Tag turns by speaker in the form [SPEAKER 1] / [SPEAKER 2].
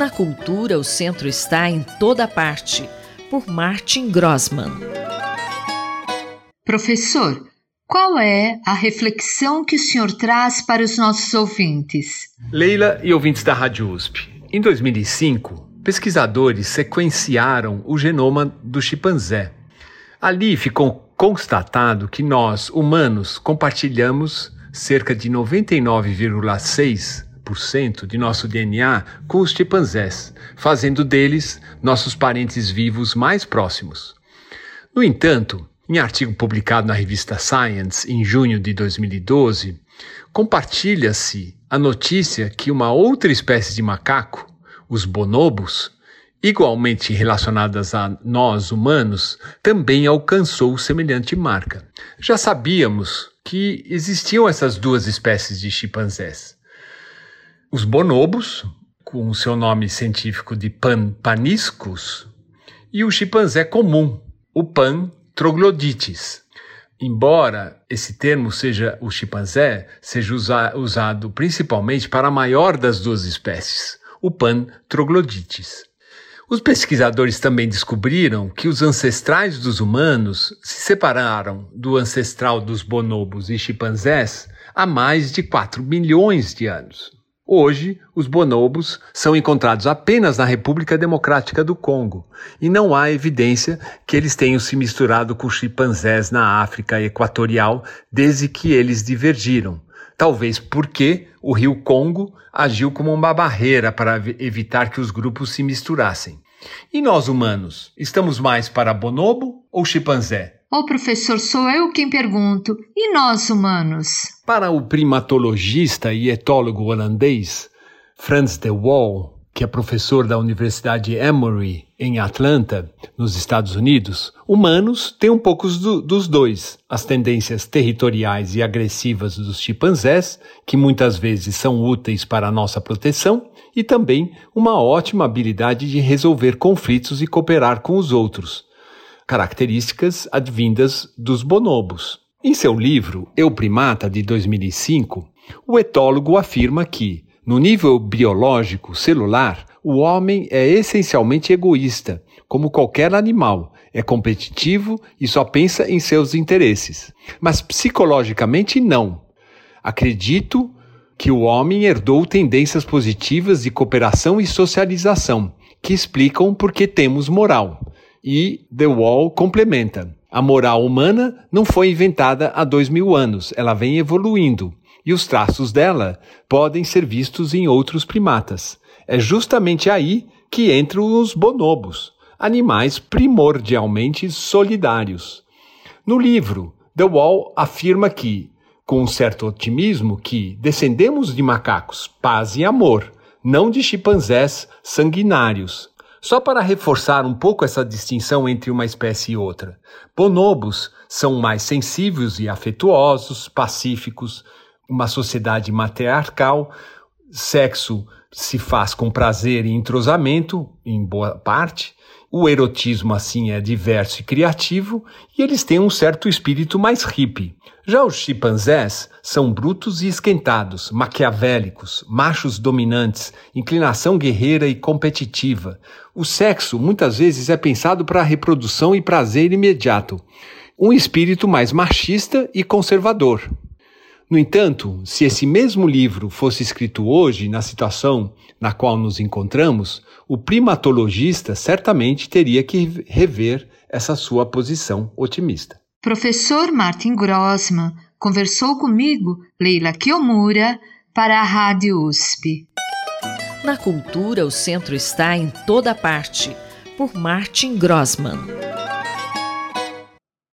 [SPEAKER 1] Na cultura, o centro está em toda parte, por Martin Grossman.
[SPEAKER 2] Professor, qual é a reflexão que o senhor traz para os nossos ouvintes?
[SPEAKER 3] Leila e ouvintes da Rádio USP. Em 2005, pesquisadores sequenciaram o genoma do chimpanzé. Ali ficou constatado que nós, humanos, compartilhamos cerca de 99,6 de nosso DNA com os chimpanzés, fazendo deles nossos parentes vivos mais próximos. No entanto, em artigo publicado na revista Science em junho de 2012, compartilha-se a notícia que uma outra espécie de macaco, os bonobos, igualmente relacionadas a nós humanos, também alcançou semelhante marca. Já sabíamos que existiam essas duas espécies de chimpanzés. Os bonobos, com o seu nome científico de Pan paniscus, e o chimpanzé comum, o Pan troglodites. Embora esse termo seja o chimpanzé, seja usa, usado principalmente para a maior das duas espécies, o Pan troglodites. Os pesquisadores também descobriram que os ancestrais dos humanos se separaram do ancestral dos bonobos e chimpanzés há mais de 4 milhões de anos. Hoje, os bonobos são encontrados apenas na República Democrática do Congo e não há evidência que eles tenham se misturado com chimpanzés na África Equatorial desde que eles divergiram. Talvez porque o rio Congo agiu como uma barreira para evitar que os grupos se misturassem. E nós humanos, estamos mais para bonobo ou chimpanzé?
[SPEAKER 2] Ô oh, professor, sou eu quem pergunto. E nós humanos?
[SPEAKER 3] Para o primatologista e etólogo holandês Frans de Waal, que é professor da Universidade Emory em Atlanta, nos Estados Unidos, humanos têm um pouco do, dos dois: as tendências territoriais e agressivas dos chimpanzés, que muitas vezes são úteis para a nossa proteção, e também uma ótima habilidade de resolver conflitos e cooperar com os outros características advindas dos bonobos. Em seu livro Eu Primata, de 2005, o etólogo afirma que, no nível biológico celular, o homem é essencialmente egoísta, como qualquer animal, é competitivo e só pensa em seus interesses. Mas psicologicamente, não. Acredito que o homem herdou tendências positivas de cooperação e socialização, que explicam por que temos moral. E The Wall complementa: a moral humana não foi inventada há dois mil anos, ela vem evoluindo, e os traços dela podem ser vistos em outros primatas. É justamente aí que entram os bonobos, animais primordialmente solidários. No livro, The Wall afirma que, com um certo otimismo, que descendemos de macacos, paz e amor, não de chimpanzés sanguinários, só para reforçar um pouco essa distinção entre uma espécie e outra, bonobos são mais sensíveis e afetuosos, pacíficos, uma sociedade matriarcal, sexo se faz com prazer e entrosamento, em boa parte, o erotismo, assim, é diverso e criativo, e eles têm um certo espírito mais hippie. Já os chimpanzés são brutos e esquentados, maquiavélicos, machos dominantes, inclinação guerreira e competitiva. O sexo muitas vezes é pensado para reprodução e prazer imediato. Um espírito mais machista e conservador. No entanto, se esse mesmo livro fosse escrito hoje, na situação na qual nos encontramos, o primatologista certamente teria que rever essa sua posição otimista.
[SPEAKER 2] Professor Martin Grossman conversou comigo, Leila Kiomura, para a Rádio USP.
[SPEAKER 1] Na cultura, o centro está em toda parte, por Martin Grossman.